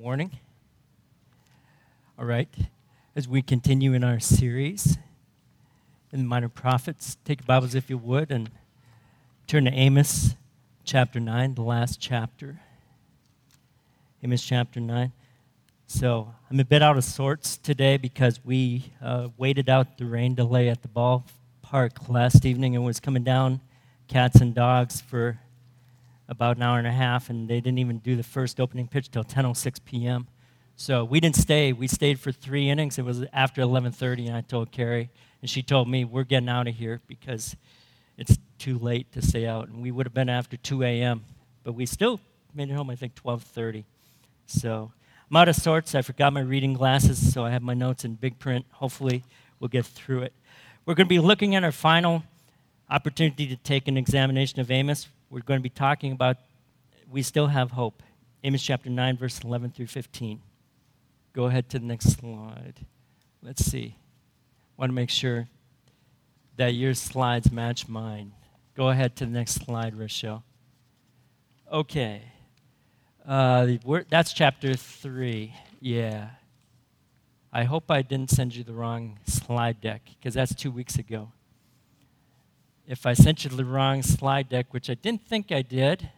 morning. All right, as we continue in our series in the Minor Prophets, take your Bibles if you would and turn to Amos chapter 9, the last chapter. Amos chapter 9. So I'm a bit out of sorts today because we uh, waited out the rain delay at the ballpark last evening and was coming down cats and dogs for about an hour and a half, and they didn't even do the first opening pitch till 10:06 p.m. So we didn't stay. We stayed for three innings. It was after 11:30, and I told Carrie, and she told me we're getting out of here because it's too late to stay out. And we would have been after 2 a.m., but we still made it home. I think 12:30. So I'm out of sorts. I forgot my reading glasses, so I have my notes in big print. Hopefully, we'll get through it. We're going to be looking at our final opportunity to take an examination of Amos we're going to be talking about we still have hope. Amos chapter 9, verse 11 through 15. Go ahead to the next slide. Let's see. want to make sure that your slides match mine. Go ahead to the next slide, Rochelle. Okay. Uh, that's chapter 3. Yeah. I hope I didn't send you the wrong slide deck because that's two weeks ago if I sent you the wrong slide deck, which I didn't think I did,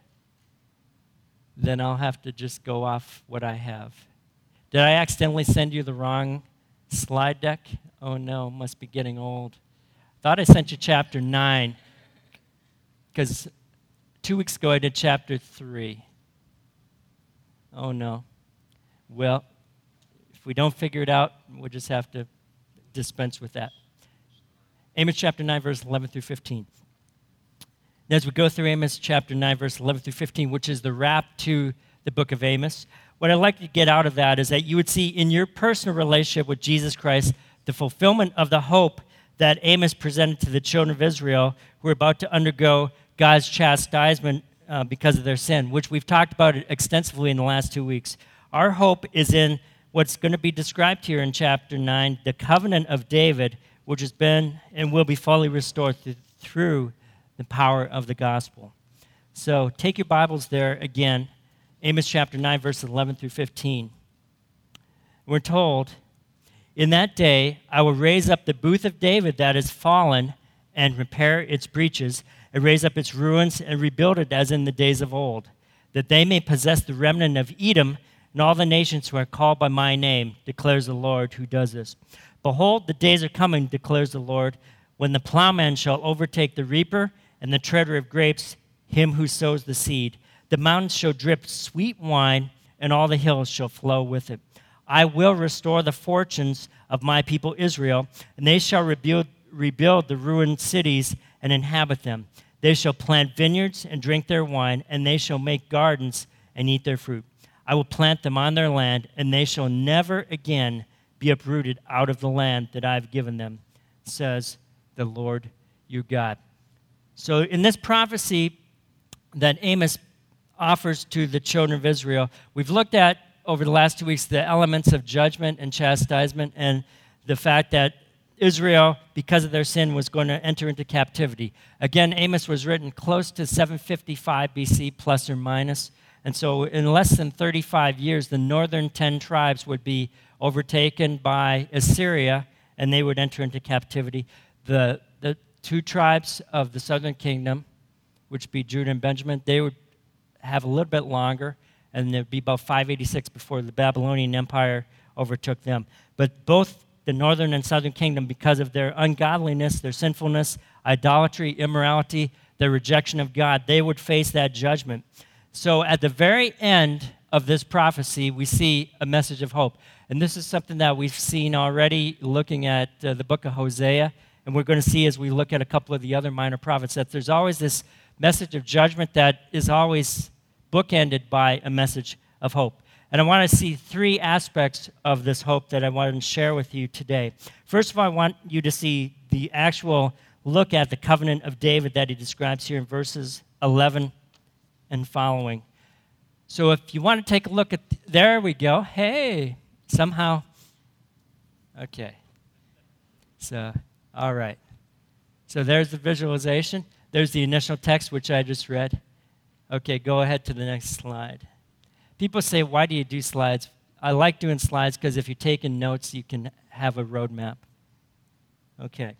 then I'll have to just go off what I have. Did I accidentally send you the wrong slide deck? Oh no, must be getting old. Thought I sent you chapter 9 because two weeks ago I did chapter 3. Oh no. Well, if we don't figure it out, we'll just have to dispense with that. Amos chapter 9, verse 11 through 15. as we go through Amos chapter 9, verse 11 through 15, which is the wrap to the book of Amos, what I'd like to get out of that is that you would see in your personal relationship with Jesus Christ the fulfillment of the hope that Amos presented to the children of Israel who are about to undergo God's chastisement uh, because of their sin, which we've talked about extensively in the last two weeks. Our hope is in what's going to be described here in chapter 9, the covenant of David, which has been and will be fully restored through the power of the gospel. So take your Bibles there again, Amos chapter 9, verses 11 through 15. We're told, In that day I will raise up the booth of David that is fallen and repair its breaches, and raise up its ruins and rebuild it as in the days of old, that they may possess the remnant of Edom and all the nations who are called by my name, declares the Lord who does this. Behold, the days are coming, declares the Lord, when the plowman shall overtake the reaper and the treader of grapes, him who sows the seed. The mountains shall drip sweet wine, and all the hills shall flow with it. I will restore the fortunes of my people Israel, and they shall rebuild, rebuild the ruined cities and inhabit them. They shall plant vineyards and drink their wine, and they shall make gardens and eat their fruit. I will plant them on their land, and they shall never again be uprooted out of the land that I've given them, says the Lord your God. So, in this prophecy that Amos offers to the children of Israel, we've looked at over the last two weeks the elements of judgment and chastisement and the fact that Israel, because of their sin, was going to enter into captivity. Again, Amos was written close to 755 BC, plus or minus. And so, in less than 35 years, the northern 10 tribes would be overtaken by Assyria and they would enter into captivity. The, the two tribes of the southern kingdom, which be Judah and Benjamin, they would have a little bit longer, and it would be about 586 before the Babylonian Empire overtook them. But both the northern and southern kingdom, because of their ungodliness, their sinfulness, idolatry, immorality, their rejection of God, they would face that judgment. So at the very end of this prophecy, we see a message of hope. And this is something that we've seen already looking at uh, the book of Hosea. And we're going to see as we look at a couple of the other minor prophets that there's always this message of judgment that is always bookended by a message of hope. And I want to see three aspects of this hope that I want to share with you today. First of all, I want you to see the actual look at the covenant of David that he describes here in verses 11 and following. So if you want to take a look at, there we go. Hey, somehow, okay. So, all right. So there's the visualization. There's the initial text, which I just read. Okay, go ahead to the next slide. People say, Why do you do slides? I like doing slides because if you're taking notes, you can have a roadmap. Okay.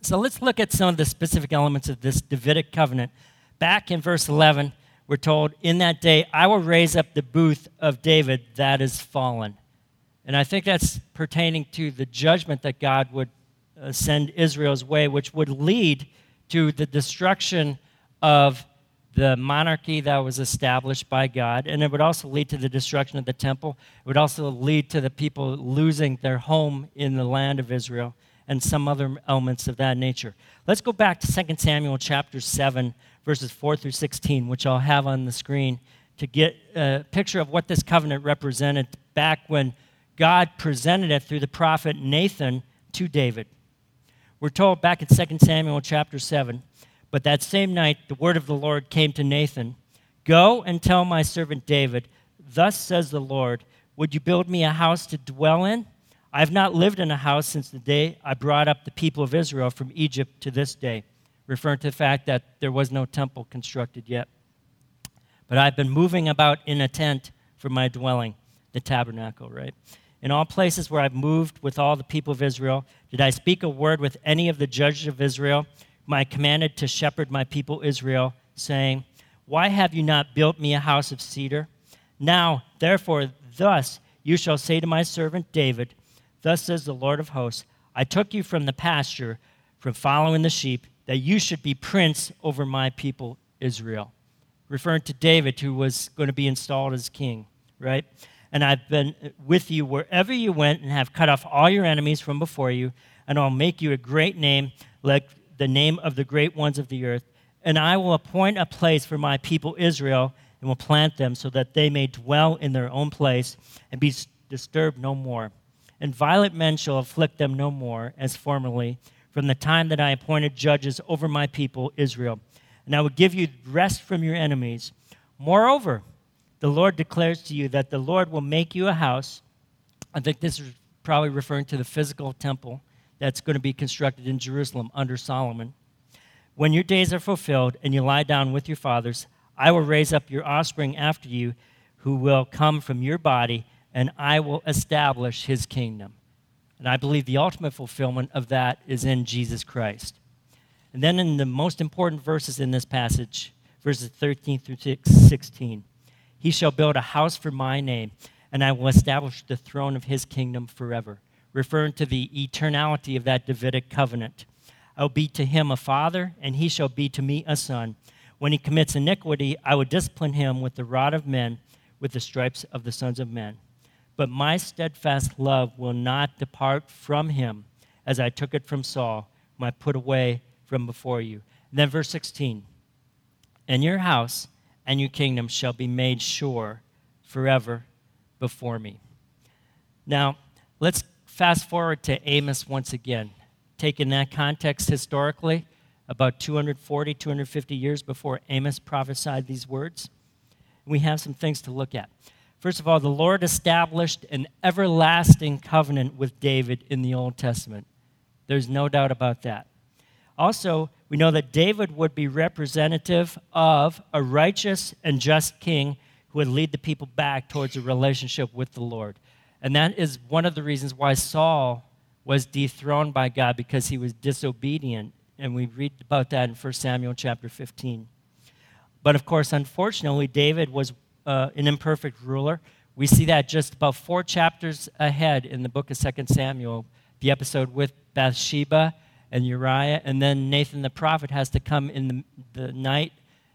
So let's look at some of the specific elements of this Davidic covenant. Back in verse 11, we're told, In that day I will raise up the booth of David that is fallen. And I think that's pertaining to the judgment that God would uh, send Israel's way, which would lead to the destruction of the monarchy that was established by God, and it would also lead to the destruction of the temple. It would also lead to the people losing their home in the land of Israel and some other elements of that nature. Let's go back to 2 Samuel chapter 7, verses 4 through 16, which I'll have on the screen to get a picture of what this covenant represented back when God presented it through the prophet Nathan to David. We're told back in 2 Samuel chapter 7 but that same night, the word of the Lord came to Nathan Go and tell my servant David, Thus says the Lord, Would you build me a house to dwell in? I have not lived in a house since the day I brought up the people of Israel from Egypt to this day, referring to the fact that there was no temple constructed yet. But I've been moving about in a tent for my dwelling, the tabernacle, right? In all places where I've moved with all the people of Israel, did I speak a word with any of the judges of Israel? I commanded to shepherd my people Israel, saying, Why have you not built me a house of cedar? Now, therefore, thus you shall say to my servant David, Thus says the Lord of hosts, I took you from the pasture, from following the sheep, that you should be prince over my people Israel. Referring to David, who was going to be installed as king, right? And I've been with you wherever you went and have cut off all your enemies from before you, and I'll make you a great name like the name of the great ones of the earth, and I will appoint a place for my people Israel and will plant them so that they may dwell in their own place and be disturbed no more. And violent men shall afflict them no more as formerly, from the time that I appointed judges over my people Israel. And I will give you rest from your enemies. Moreover, the Lord declares to you that the Lord will make you a house. I think this is probably referring to the physical temple that's going to be constructed in Jerusalem under Solomon. When your days are fulfilled and you lie down with your fathers, I will raise up your offspring after you who will come from your body, and I will establish his kingdom. And I believe the ultimate fulfillment of that is in Jesus Christ. And then in the most important verses in this passage, verses 13 through 16, he shall build a house for my name, and I will establish the throne of his kingdom forever referring to the eternality of that Davidic covenant. I will be to him a father, and he shall be to me a son. When he commits iniquity, I will discipline him with the rod of men, with the stripes of the sons of men. But my steadfast love will not depart from him, as I took it from Saul, whom I put away from before you. And then verse 16 And your house and your kingdom shall be made sure forever before me. Now, let's fast forward to Amos once again. Taking that context historically, about 240, 250 years before Amos prophesied these words, we have some things to look at. First of all, the Lord established an everlasting covenant with David in the Old Testament. There's no doubt about that. Also, we know that David would be representative of a righteous and just king who would lead the people back towards a relationship with the Lord. And that is one of the reasons why Saul was dethroned by God because he was disobedient. And we read about that in 1 Samuel chapter 15. But of course, unfortunately, David was uh, an imperfect ruler. We see that just about four chapters ahead in the book of 2 Samuel, the episode with Bathsheba and Uriah. And then Nathan the prophet has to come in the, the night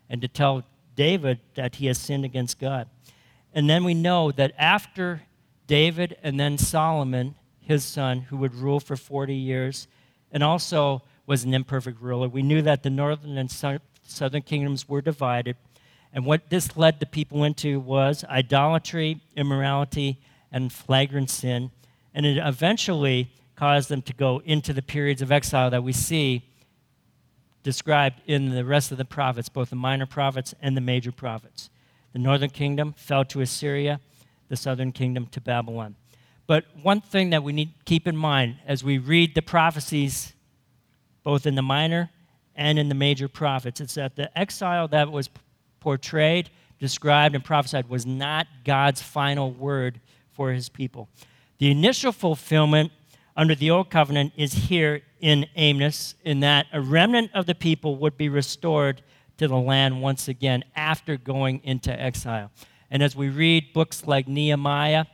and to tell David that he has sinned against God. And then we know that after David and then Solomon, his son, who would rule for 40 years and also was an imperfect ruler. We knew that the northern and southern kingdoms were divided. And what this led the people into was idolatry, immorality, and flagrant sin. And it eventually caused them to go into the periods of exile that we see described in the rest of the prophets, both the minor prophets and the major prophets. The northern kingdom fell to Assyria the southern kingdom to Babylon. But one thing that we need to keep in mind as we read the prophecies, both in the minor and in the major prophets, is that the exile that was portrayed described and prophesied was not God's final word for his people. The initial fulfillment under the old covenant is here in Amos, in that a remnant of the people would be restored to the land once again after going into exile. And as we read books like Nehemiah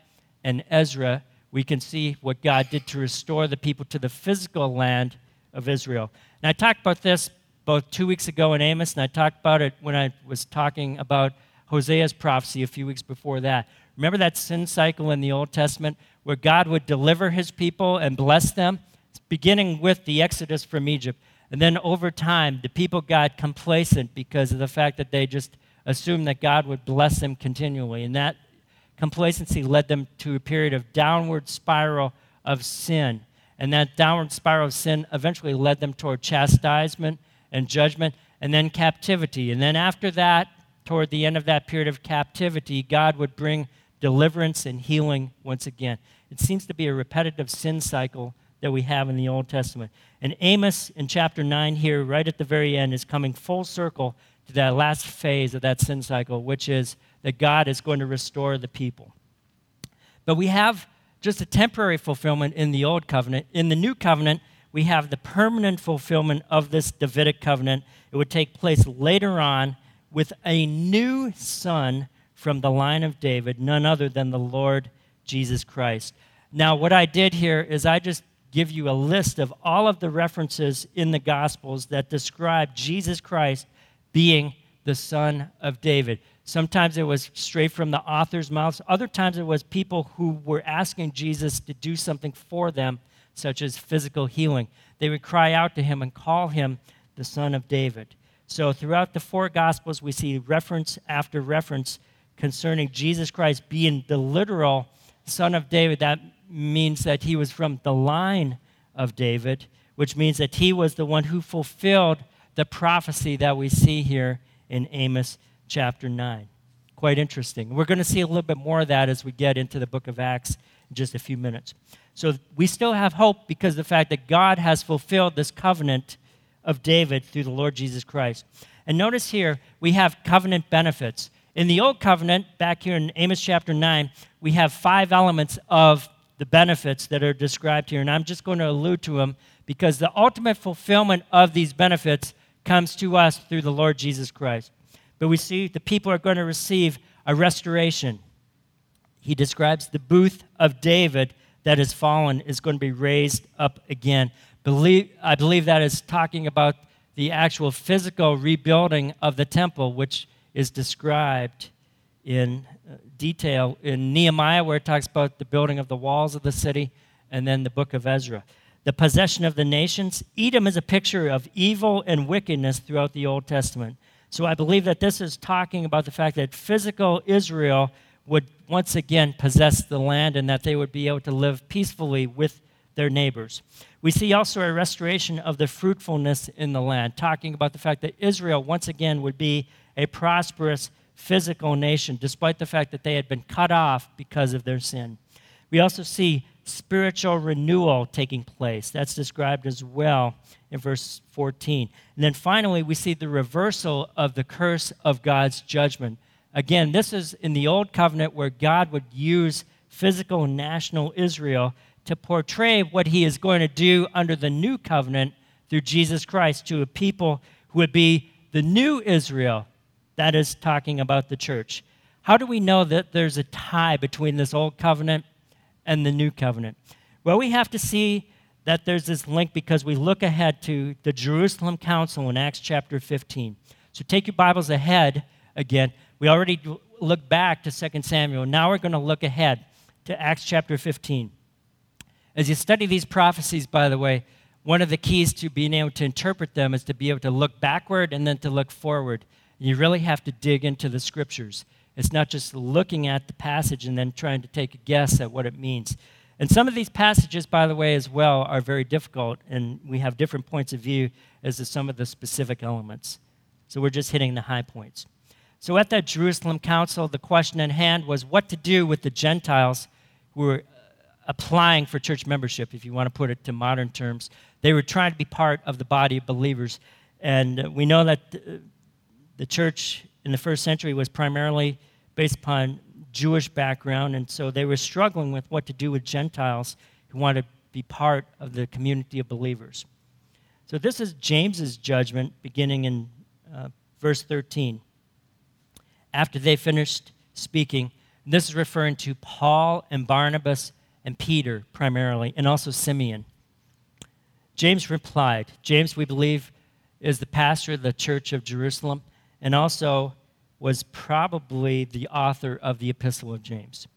and Ezra, we can see what God did to restore the people to the physical land of Israel. And I talked about this both two weeks ago in Amos, and I talked about it when I was talking about Hosea's prophecy a few weeks before that. Remember that sin cycle in the Old Testament where God would deliver his people and bless them, beginning with the Exodus from Egypt. And then over time, the people got complacent because of the fact that they just assumed that God would bless them continually. And that complacency led them to a period of downward spiral of sin. And that downward spiral of sin eventually led them toward chastisement and judgment and then captivity. And then after that, toward the end of that period of captivity, God would bring deliverance and healing once again. It seems to be a repetitive sin cycle that we have in the Old Testament. And Amos in chapter 9 here, right at the very end, is coming full circle to that last phase of that sin cycle, which is that God is going to restore the people. But we have just a temporary fulfillment in the Old Covenant. In the New Covenant, we have the permanent fulfillment of this Davidic covenant. It would take place later on with a new son from the line of David, none other than the Lord Jesus Christ. Now, what I did here is I just give you a list of all of the references in the Gospels that describe Jesus Christ being the son of David. Sometimes it was straight from the author's mouths. Other times it was people who were asking Jesus to do something for them, such as physical healing. They would cry out to him and call him the son of David. So throughout the four Gospels, we see reference after reference concerning Jesus Christ being the literal son of David, that means that he was from the line of David, which means that he was the one who fulfilled the prophecy that we see here in Amos chapter 9. Quite interesting. We're going to see a little bit more of that as we get into the book of Acts just a few minutes. So we still have hope because the fact that God has fulfilled this covenant of David through the Lord Jesus Christ. And notice here, we have covenant benefits. In the Old Covenant, back here in Amos chapter 9, we have five elements of the benefits that are described here. And I'm just going to allude to them because the ultimate fulfillment of these benefits comes to us through the Lord Jesus Christ. But we see the people are going to receive a restoration. He describes the booth of David that has fallen is going to be raised up again. Believe, I believe that is talking about the actual physical rebuilding of the temple, which is described in uh, detail in Nehemiah, where it talks about the building of the walls of the city, and then the book of Ezra. The possession of the nations. Edom is a picture of evil and wickedness throughout the Old Testament. So I believe that this is talking about the fact that physical Israel would once again possess the land and that they would be able to live peacefully with their neighbors. We see also a restoration of the fruitfulness in the land, talking about the fact that Israel once again would be a prosperous physical nation, despite the fact that they had been cut off because of their sin. We also see spiritual renewal taking place. That's described as well in verse 14. And then finally, we see the reversal of the curse of God's judgment. Again, this is in the Old Covenant where God would use physical national Israel to portray what he is going to do under the new covenant through Jesus Christ to a people who would be the new Israel, that is talking about the church. How do we know that there's a tie between this old covenant and the new covenant? Well, we have to see that there's this link because we look ahead to the Jerusalem Council in Acts chapter 15. So take your Bibles ahead again. We already looked back to 2 Samuel. Now we're going to look ahead to Acts chapter 15. As you study these prophecies, by the way, one of the keys to being able to interpret them is to be able to look backward and then to look forward. You really have to dig into the scriptures. It's not just looking at the passage and then trying to take a guess at what it means. And some of these passages, by the way, as well, are very difficult, and we have different points of view as to some of the specific elements. So we're just hitting the high points. So at that Jerusalem council, the question in hand was what to do with the Gentiles who were applying for church membership, if you want to put it to modern terms. They were trying to be part of the body of believers. And we know that the church in the first century was primarily based upon Jewish background, and so they were struggling with what to do with Gentiles who wanted to be part of the community of believers. So this is James's judgment beginning in uh, verse 13. After they finished speaking, this is referring to Paul and Barnabas and Peter primarily, and also Simeon. James replied, James, we believe, is the pastor of the church of Jerusalem and also was probably the author of the Epistle of James.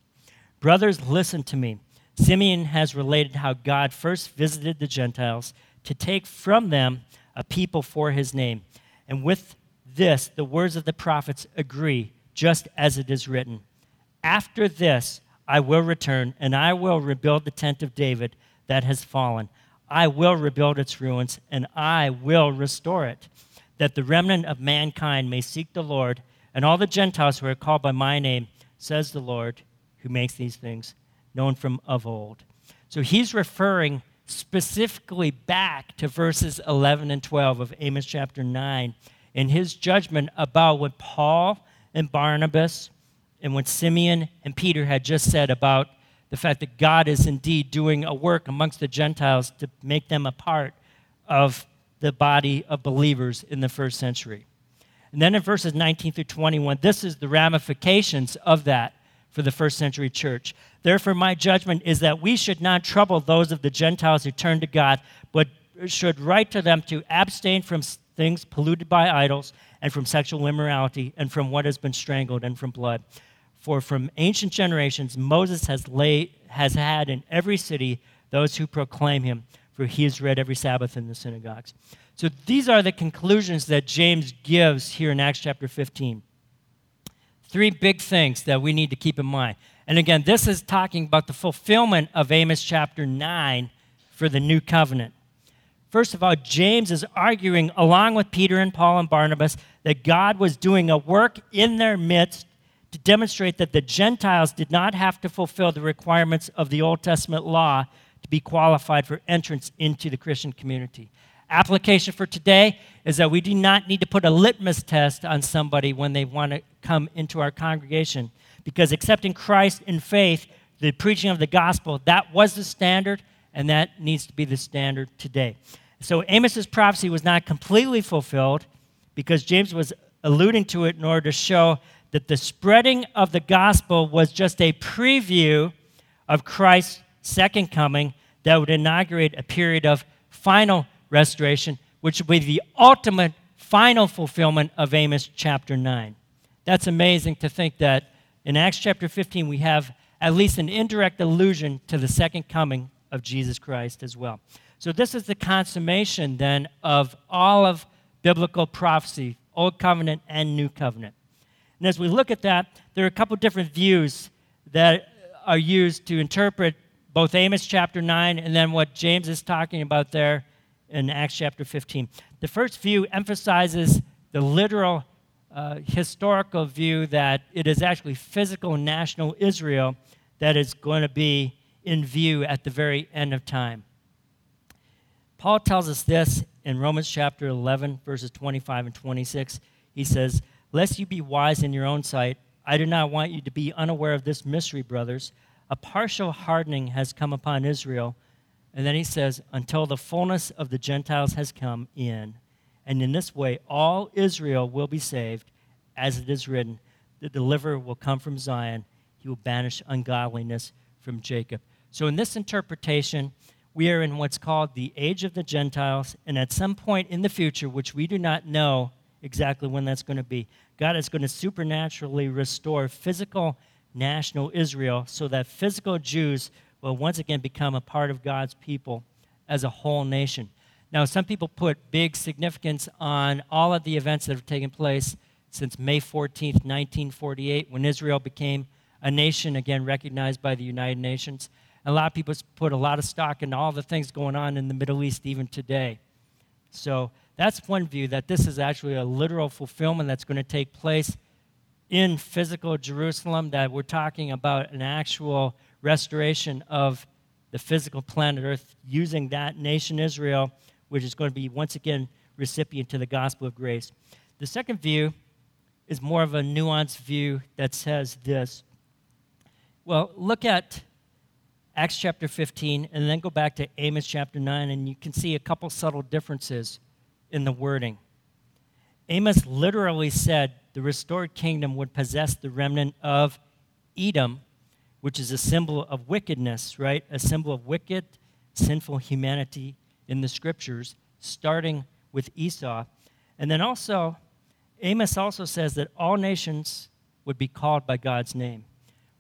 Brothers, listen to me. Simeon has related how God first visited the Gentiles to take from them a people for his name. And with this, the words of the prophets agree, just as it is written After this, I will return, and I will rebuild the tent of David that has fallen. I will rebuild its ruins, and I will restore it, that the remnant of mankind may seek the Lord, and all the Gentiles who are called by my name, says the Lord, who makes these things known from of old. So he's referring specifically back to verses 11 and 12 of Amos chapter 9 in his judgment about what Paul and Barnabas and what Simeon and Peter had just said about the fact that God is indeed doing a work amongst the Gentiles to make them a part of the body of believers in the first century. And then in verses 19 through 21, this is the ramifications of that for the first century church. Therefore, my judgment is that we should not trouble those of the Gentiles who turn to God, but should write to them to abstain from things polluted by idols, and from sexual immorality, and from what has been strangled, and from blood. For from ancient generations, Moses has, laid, has had in every city those who proclaim him, for he is read every Sabbath in the synagogues. So these are the conclusions that James gives here in Acts chapter 15. Three big things that we need to keep in mind. And again, this is talking about the fulfillment of Amos chapter 9 for the new covenant. First of all, James is arguing, along with Peter and Paul and Barnabas, that God was doing a work in their midst to demonstrate that the Gentiles did not have to fulfill the requirements of the Old Testament law to be qualified for entrance into the Christian community. Application for today is that we do not need to put a litmus test on somebody when they want to come into our congregation because accepting Christ in faith, the preaching of the gospel, that was the standard and that needs to be the standard today. So Amos's prophecy was not completely fulfilled because James was alluding to it in order to show that the spreading of the gospel was just a preview of Christ's second coming that would inaugurate a period of final restoration, which would be the ultimate final fulfillment of Amos chapter 9. That's amazing to think that in Acts chapter 15 we have at least an indirect allusion to the second coming of Jesus Christ as well. So, this is the consummation then of all of biblical prophecy, Old Covenant and New Covenant. And as we look at that, there are a couple different views that are used to interpret both Amos chapter 9 and then what James is talking about there in Acts chapter 15. The first view emphasizes the literal uh, historical view that it is actually physical national Israel that is going to be in view at the very end of time. Paul tells us this in Romans chapter 11, verses 25 and 26. He says, Lest you be wise in your own sight, I do not want you to be unaware of this mystery, brothers. A partial hardening has come upon Israel and then he says, until the fullness of the Gentiles has come in. And in this way, all Israel will be saved, as it is written the deliverer will come from Zion, he will banish ungodliness from Jacob. So, in this interpretation, we are in what's called the age of the Gentiles, and at some point in the future, which we do not know exactly when that's going to be, God is going to supernaturally restore physical national Israel so that physical Jews will once again become a part of God's people as a whole nation. Now, some people put big significance on all of the events that have taken place since May 14th, 1948, when Israel became a nation again recognized by the United Nations. A lot of people put a lot of stock in all the things going on in the Middle East even today. So that's one view that this is actually a literal fulfillment that's going to take place in physical Jerusalem, that we're talking about an actual restoration of the physical planet Earth using that nation Israel, which is going to be once again recipient to the gospel of grace. The second view is more of a nuanced view that says this. Well, look at Acts chapter 15 and then go back to Amos chapter 9, and you can see a couple subtle differences in the wording. Amos literally said the restored kingdom would possess the remnant of Edom, which is a symbol of wickedness, right? A symbol of wicked, sinful humanity in the scriptures, starting with Esau. And then also, Amos also says that all nations would be called by God's name.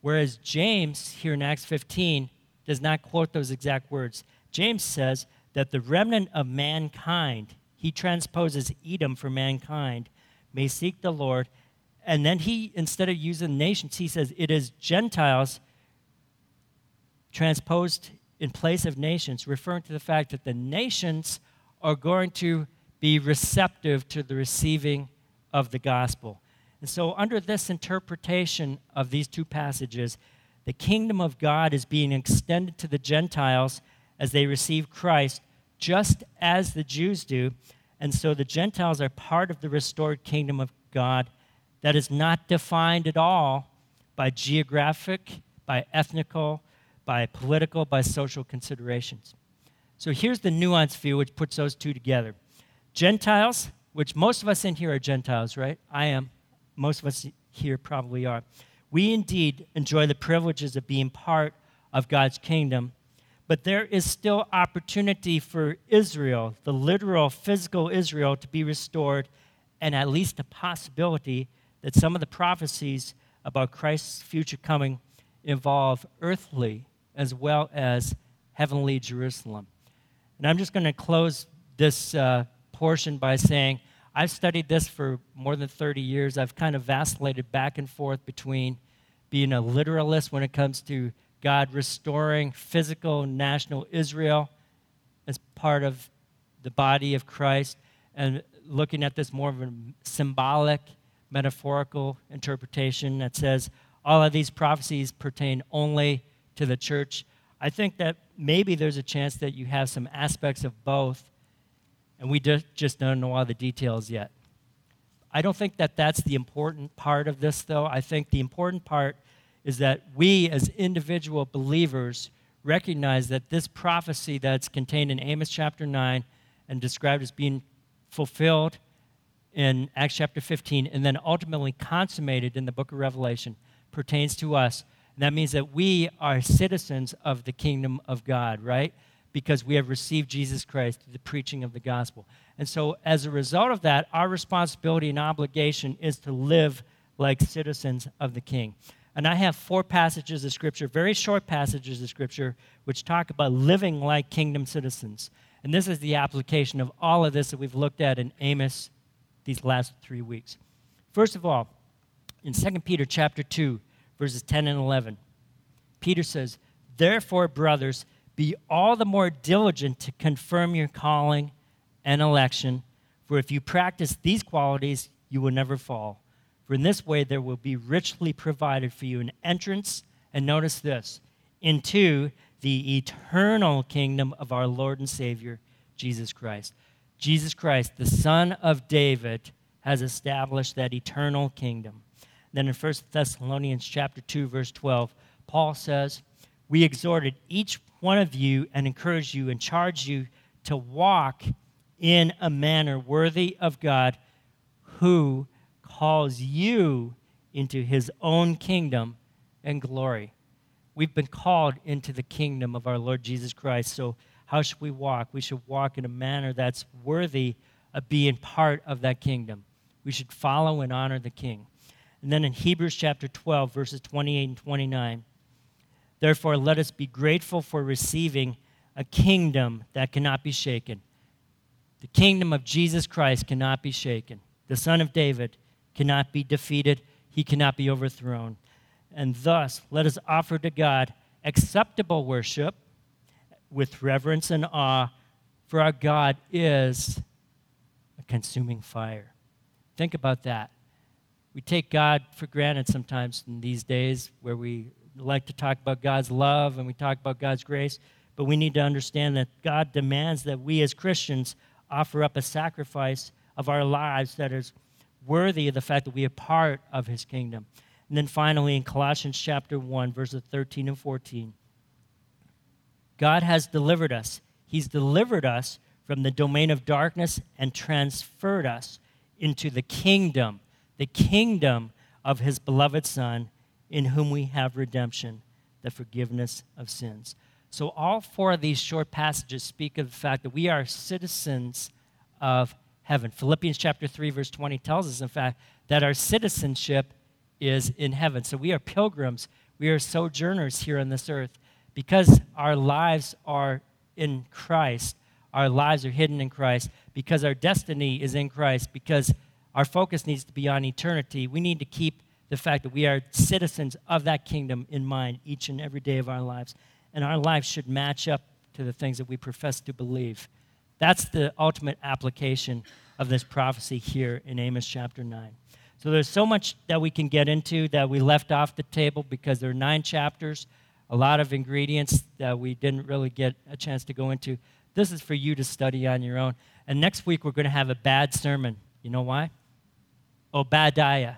Whereas James, here in Acts 15, does not quote those exact words. James says that the remnant of mankind, he transposes Edom for mankind, may seek the Lord. And then he, instead of using nations, he says it is Gentiles transposed in place of nations, referring to the fact that the nations are going to be receptive to the receiving of the gospel. And so, under this interpretation of these two passages, the kingdom of God is being extended to the Gentiles as they receive Christ, just as the Jews do. And so the Gentiles are part of the restored kingdom of God that is not defined at all by geographic, by ethnical, by political, by social considerations. So here's the nuanced view which puts those two together. Gentiles, which most of us in here are Gentiles, right? I am. Most of us here probably are. We indeed enjoy the privileges of being part of God's kingdom, but there is still opportunity for Israel, the literal, physical Israel, to be restored, and at least a possibility that some of the prophecies about Christ's future coming involve earthly as well as heavenly Jerusalem. And I'm just going to close this uh, portion by saying I've studied this for more than 30 years. I've kind of vacillated back and forth between being a literalist when it comes to God restoring physical national Israel as part of the body of Christ and looking at this more of a symbolic, metaphorical interpretation that says all of these prophecies pertain only to the church. I think that maybe there's a chance that you have some aspects of both and we just don't know all the details yet. I don't think that that's the important part of this, though. I think the important part is that we, as individual believers, recognize that this prophecy that's contained in Amos chapter 9 and described as being fulfilled in Acts chapter 15 and then ultimately consummated in the book of Revelation pertains to us. And that means that we are citizens of the kingdom of God, right? because we have received Jesus Christ through the preaching of the gospel. And so, as a result of that, our responsibility and obligation is to live like citizens of the King. And I have four passages of Scripture, very short passages of Scripture, which talk about living like kingdom citizens. And this is the application of all of this that we've looked at in Amos these last three weeks. First of all, in 2 Peter chapter 2, verses 10 and 11, Peter says, Therefore, brothers, be all the more diligent to confirm your calling and election, for if you practice these qualities, you will never fall. For in this way, there will be richly provided for you an entrance, and notice this, into the eternal kingdom of our Lord and Savior, Jesus Christ. Jesus Christ, the Son of David, has established that eternal kingdom. Then in 1 Thessalonians chapter 2, verse 12, Paul says, We exhorted each one of you and encourage you and charge you to walk in a manner worthy of God who calls you into his own kingdom and glory. We've been called into the kingdom of our Lord Jesus Christ. So, how should we walk? We should walk in a manner that's worthy of being part of that kingdom. We should follow and honor the king. And then in Hebrews chapter 12, verses 28 and 29, Therefore, let us be grateful for receiving a kingdom that cannot be shaken. The kingdom of Jesus Christ cannot be shaken. The Son of David cannot be defeated, he cannot be overthrown. And thus, let us offer to God acceptable worship with reverence and awe, for our God is a consuming fire. Think about that. We take God for granted sometimes in these days where we like to talk about God's love and we talk about God's grace, but we need to understand that God demands that we as Christians offer up a sacrifice of our lives that is worthy of the fact that we are part of his kingdom. And then finally, in Colossians chapter 1, verses 13 and 14, God has delivered us. He's delivered us from the domain of darkness and transferred us into the kingdom, the kingdom of his beloved Son, in whom we have redemption, the forgiveness of sins. So, all four of these short passages speak of the fact that we are citizens of heaven. Philippians chapter 3, verse 20 tells us, in fact, that our citizenship is in heaven. So, we are pilgrims, we are sojourners here on this earth. Because our lives are in Christ, our lives are hidden in Christ, because our destiny is in Christ, because our focus needs to be on eternity, we need to keep the fact that we are citizens of that kingdom in mind each and every day of our lives. And our lives should match up to the things that we profess to believe. That's the ultimate application of this prophecy here in Amos chapter 9. So there's so much that we can get into that we left off the table because there are nine chapters, a lot of ingredients that we didn't really get a chance to go into. This is for you to study on your own. And next week we're going to have a bad sermon. You know why? Oh, Obadiah.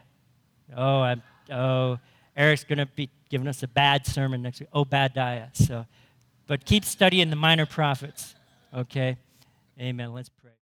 Oh, I'm, oh, Eric's going to be giving us a bad sermon next week. Obadiah. So, but keep studying the minor prophets. Okay. Amen. Let's.